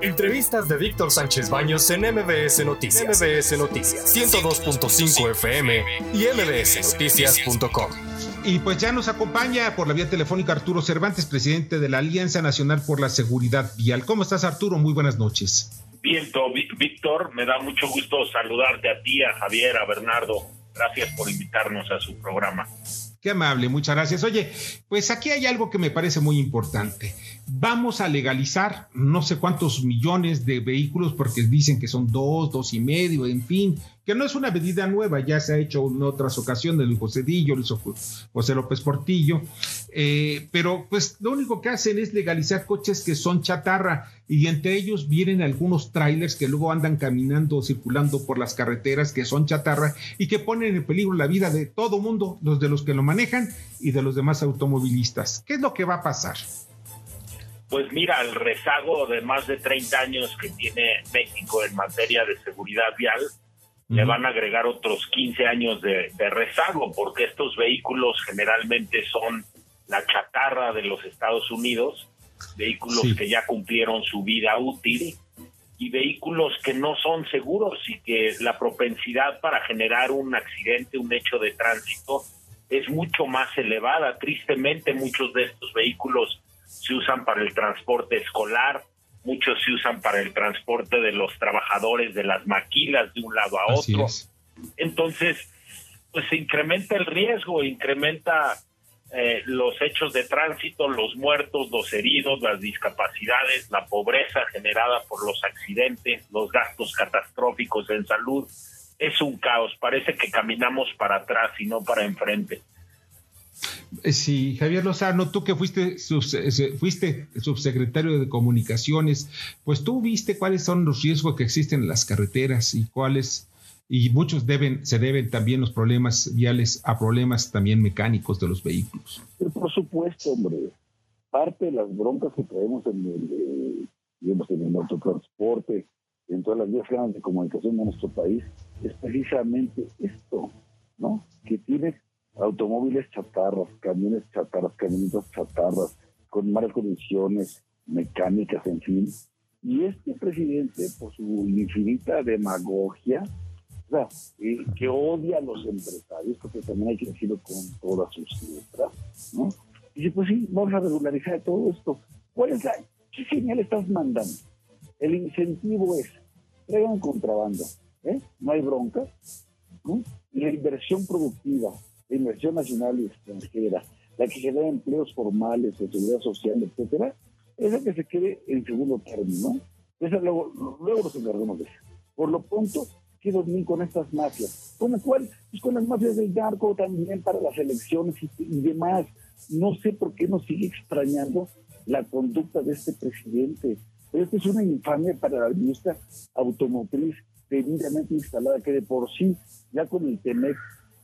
Entrevistas de Víctor Sánchez Baños en MBS Noticias. MBS Noticias 102.5 FM y mbsnoticias.com. Y pues ya nos acompaña por la vía telefónica Arturo Cervantes, presidente de la Alianza Nacional por la Seguridad Vial. ¿Cómo estás, Arturo? Muy buenas noches. Bien, Víctor, me da mucho gusto saludarte a ti, a Javier, a Bernardo. Gracias por invitarnos a su programa. Qué amable, muchas gracias. Oye, pues aquí hay algo que me parece muy importante. Vamos a legalizar no sé cuántos millones de vehículos, porque dicen que son dos, dos y medio, en fin, que no es una medida nueva, ya se ha hecho en otras ocasiones, Luis José Dillo, Luis José López Portillo, eh, pero pues lo único que hacen es legalizar coches que son chatarra y entre ellos vienen algunos trailers que luego andan caminando circulando por las carreteras que son chatarra y que ponen en peligro la vida de todo mundo, los de los que lo manejan y de los demás automovilistas. ¿Qué es lo que va a pasar? Pues mira, el rezago de más de 30 años que tiene México en materia de seguridad vial, le van a agregar otros 15 años de, rezago, porque estos vehículos generalmente son la chatarra de los Estados Unidos, vehículos que ya cumplieron su vida útil y vehículos que no son seguros y que la propensidad para generar un accidente, un hecho de tránsito, es mucho más elevada. Tristemente, muchos de estos vehículos se usan para el transporte escolar, muchos se usan para el transporte de los trabajadores de las maquilas de un lado a otro. Entonces, pues se incrementa el riesgo, incrementa eh, los hechos de tránsito, los muertos, los heridos, las discapacidades, la pobreza generada por los accidentes, los gastos catastróficos en salud. Es un caos, parece que caminamos para atrás y no para enfrente. Eh, sí, Javier Lozano, tú que fuiste, eh, fuiste subsecretario de Comunicaciones, pues tú viste cuáles son los riesgos que existen en las carreteras y cuáles, y muchos deben, se deben también los problemas viales a problemas también mecánicos de los vehículos. por supuesto, hombre, parte de las broncas que traemos en el, eh, en el autotransporte, en todas las vías de comunicación de nuestro país, es precisamente esto, ¿no? Que tienes automóviles chatarras, camiones chatarras, camionetas chatarras, con malas condiciones mecánicas, en fin. Y este presidente, por su infinita demagogia, o sea, eh, que odia a los empresarios, porque también hay que decirlo con todas sus letras, ¿no? Dice, pues sí, vamos a regularizar todo esto. ¿Cuál es la, qué señal estás mandando? El incentivo es, traigan contrabando, ¿eh? No hay bronca, ¿no? La inversión productiva, la inversión nacional y extranjera, la que genera empleos formales, de seguridad social, etcétera, esa que se quede en segundo término. Esa luego, luego nos encargamos de eso. Por lo pronto, quiero bien con estas mafias. ¿Con las cuales? Pues con las mafias del narco también para las elecciones y, demás. No sé por qué nos sigue extrañando la conducta de este presidente. Esto es una infamia para la industria automotriz debidamente instalada, que de por sí, ya con el TEMEC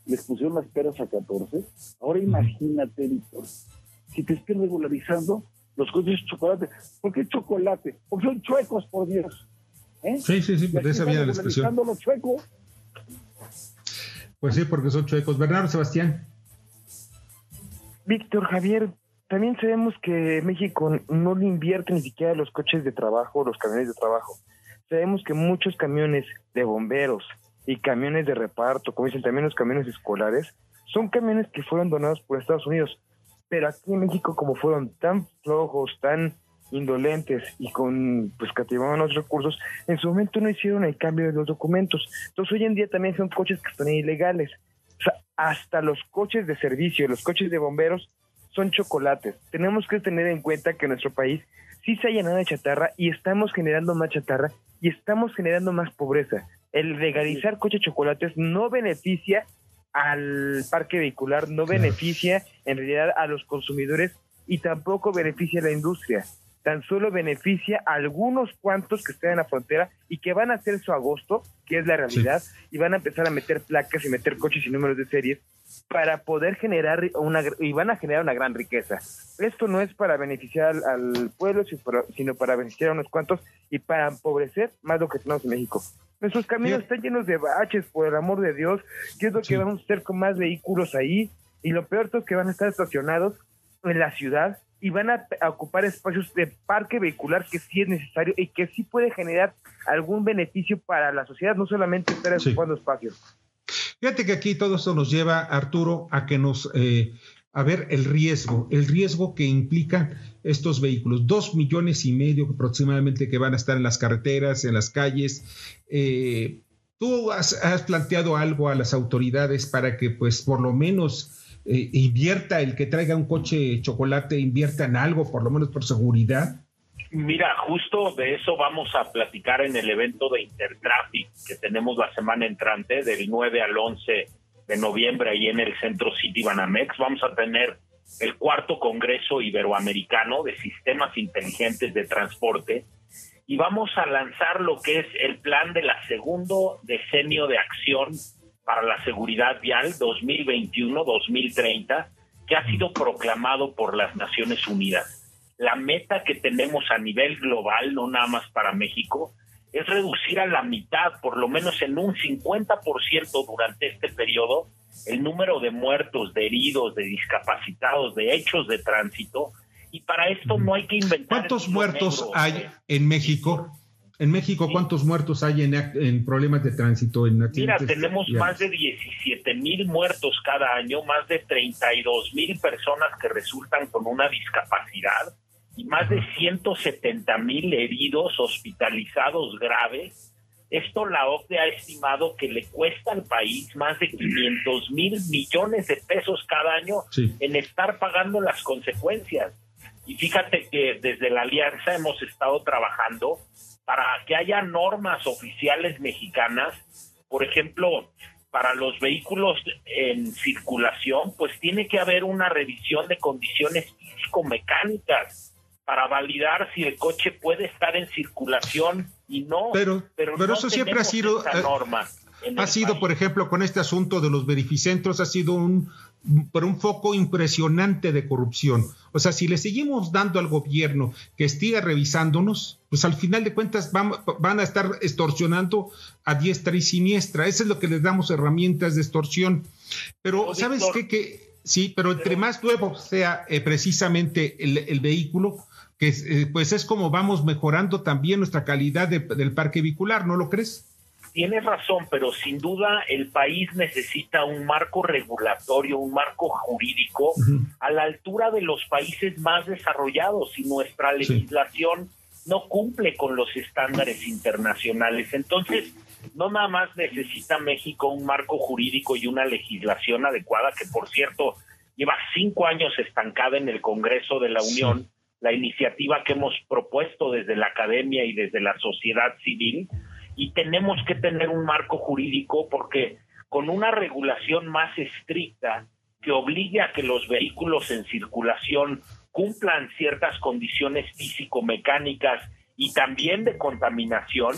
les pusieron las peras a 14. Ahora imagínate, Víctor, si te estén regularizando los coches de chocolate. ¿Por qué chocolate? Porque son chuecos, por Dios. ¿Eh? Sí, sí, sí, por esa viene la expresión. los chuecos? Pues sí, porque son chuecos. Bernardo Sebastián. Víctor Javier, también sabemos que México no le invierte ni siquiera los coches de trabajo, los camiones de trabajo. Sabemos que muchos camiones de bomberos, y camiones de reparto, como dicen también los camiones escolares, son camiones que fueron donados por Estados Unidos. Pero aquí en México, como fueron tan flojos, tan indolentes y con pues cativaban los recursos, en su momento no hicieron el cambio de los documentos. Entonces hoy en día también son coches que están ilegales. Hasta los coches de servicio, los coches de bomberos son chocolates. Tenemos que tener en cuenta que nuestro país sí se ha llenado de chatarra y estamos generando más chatarra y estamos generando más pobreza el legalizar coches chocolates no beneficia al parque vehicular, no beneficia en realidad a los consumidores y tampoco beneficia a la industria. Tan solo beneficia a algunos cuantos que estén en la frontera y que van a hacer su agosto, que es la realidad, y van a empezar a meter placas y meter coches y números de series para poder generar una y van a generar una gran riqueza. Esto no es para beneficiar al, pueblo, sino para beneficiar a unos cuantos y para empobrecer más lo que tenemos en México. Nuestros caminos están llenos de baches, por el amor de Dios. ¿Qué es lo que vamos a hacer con más vehículos ahí? Y lo peor es que van a estar estacionados en la ciudad y van a, ocupar espacios de parque vehicular que sí es necesario y que sí puede generar algún beneficio para la sociedad, no solamente estar ocupando espacios. Fíjate que aquí todo esto nos lleva, Arturo, a que nos, eh, a ver el riesgo, el riesgo que implican estos vehículos. Dos millones y medio aproximadamente que van a estar en las carreteras, en las calles. Eh, ¿Tú has, planteado algo a las autoridades para que, pues, por lo menos eh, invierta el que traiga un coche chocolate, invierta en algo, por lo menos por seguridad? Mira, justo de eso vamos a platicar en el evento de Intertraffic que tenemos la semana entrante, del 9 al 11 de noviembre, ahí en el Centro City Banamex. Vamos a tener el cuarto Congreso Iberoamericano de Sistemas Inteligentes de Transporte y vamos a lanzar lo que es el plan de la segundo decenio de acción para la seguridad vial 2021-2030 que ha sido proclamado por las Naciones Unidas. La meta que tenemos a nivel global, no nada más para México, es reducir a la mitad, por lo menos en un 50% durante este periodo, el número de muertos, de heridos, de discapacitados, de hechos de tránsito. Y para esto no hay que inventar. ¿Cuántos muertos hay en México? En México, ¿cuántos muertos hay en, problemas de tránsito? En Mira, tenemos más de 17 mil muertos cada año, más de 32 mil personas que resultan con una discapacidad y más de 170 mil heridos hospitalizados graves. Esto la OCDE ha estimado que le cuesta al país más de 500 mil millones de pesos cada año en estar pagando las consecuencias. Y fíjate que desde la alianza hemos estado trabajando para que haya normas oficiales mexicanas, por ejemplo, para los vehículos en circulación, pues tiene que haber una revisión de condiciones físico-mecánicas para validar si el coche puede estar en circulación y no. Pero, pero, eso siempre ha sido. Eh, norma ha sido, por ejemplo, con este asunto de los verificentros, ha sido un, por un foco impresionante de corrupción. O sea, si le seguimos dando al gobierno que siga revisándonos, pues al final de cuentas van, van, a estar extorsionando a diestra y siniestra. Eso es lo que les damos herramientas de extorsión. Pero, ¿sabes qué? Que, sí, pero entre más nuevo sea eh, precisamente el, el, vehículo, que eh, pues es como vamos mejorando también nuestra calidad del parque vehicular, ¿no lo crees? Tienes razón, pero sin duda el país necesita un marco regulatorio, un marco jurídico a la altura de los países más desarrollados y nuestra legislación no cumple con los estándares internacionales. Entonces, no nada más necesita México un marco jurídico y una legislación adecuada, que por cierto lleva cinco años estancada en el Congreso de la Unión la iniciativa que hemos propuesto desde la academia y desde la sociedad civil y tenemos que tener un marco jurídico porque con una regulación más estricta que obligue a que los vehículos en circulación cumplan ciertas condiciones físico-mecánicas y también de contaminación,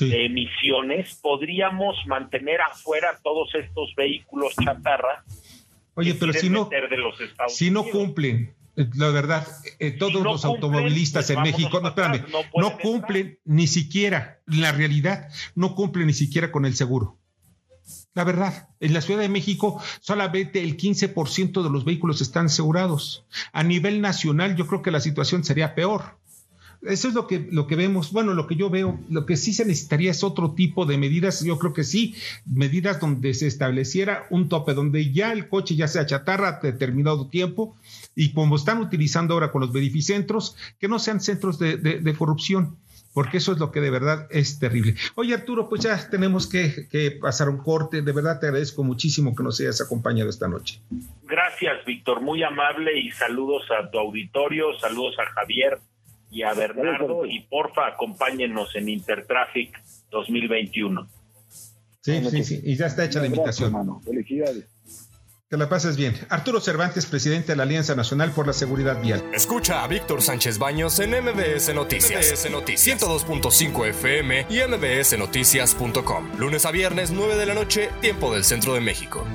de emisiones, podríamos mantener afuera todos estos vehículos chatarra. Oye, pero si no, si no cumplen la verdad, eh, todos los automovilistas pues en México, no, espérame, no, cumplen ni siquiera, la realidad, no cumplen ni siquiera con el seguro. La verdad, en la Ciudad de México solamente el 15% de los vehículos están asegurados. A nivel nacional yo creo que la situación sería peor. Eso es lo que, lo que vemos. Bueno, lo que yo veo, lo que sí se necesitaría es otro tipo de medidas. Yo creo que sí, medidas donde se estableciera un tope, donde ya el coche ya sea chatarra a determinado tiempo y como están utilizando ahora con los verificentros, que no sean centros de, corrupción porque eso es lo que de verdad es terrible. Oye Arturo, pues ya tenemos que, que, pasar un corte. De verdad te agradezco muchísimo que nos hayas acompañado esta noche. Gracias, Víctor. Muy amable y saludos a tu auditorio, saludos a Javier y a Bernardo y porfa acompáñenos en Intertraffic 2021. Sí, sí, sí, y ya está hecha la invitación. Felicidades. Que la pases bien. Arturo Cervantes, presidente de la Alianza Nacional por la Seguridad Vial. Escucha a Víctor Sánchez Baños en MBS Noticias. MBS Noticias 102.5 FM y MBSNoticias.com. Lunes a viernes, 9 de la noche, tiempo del centro de México.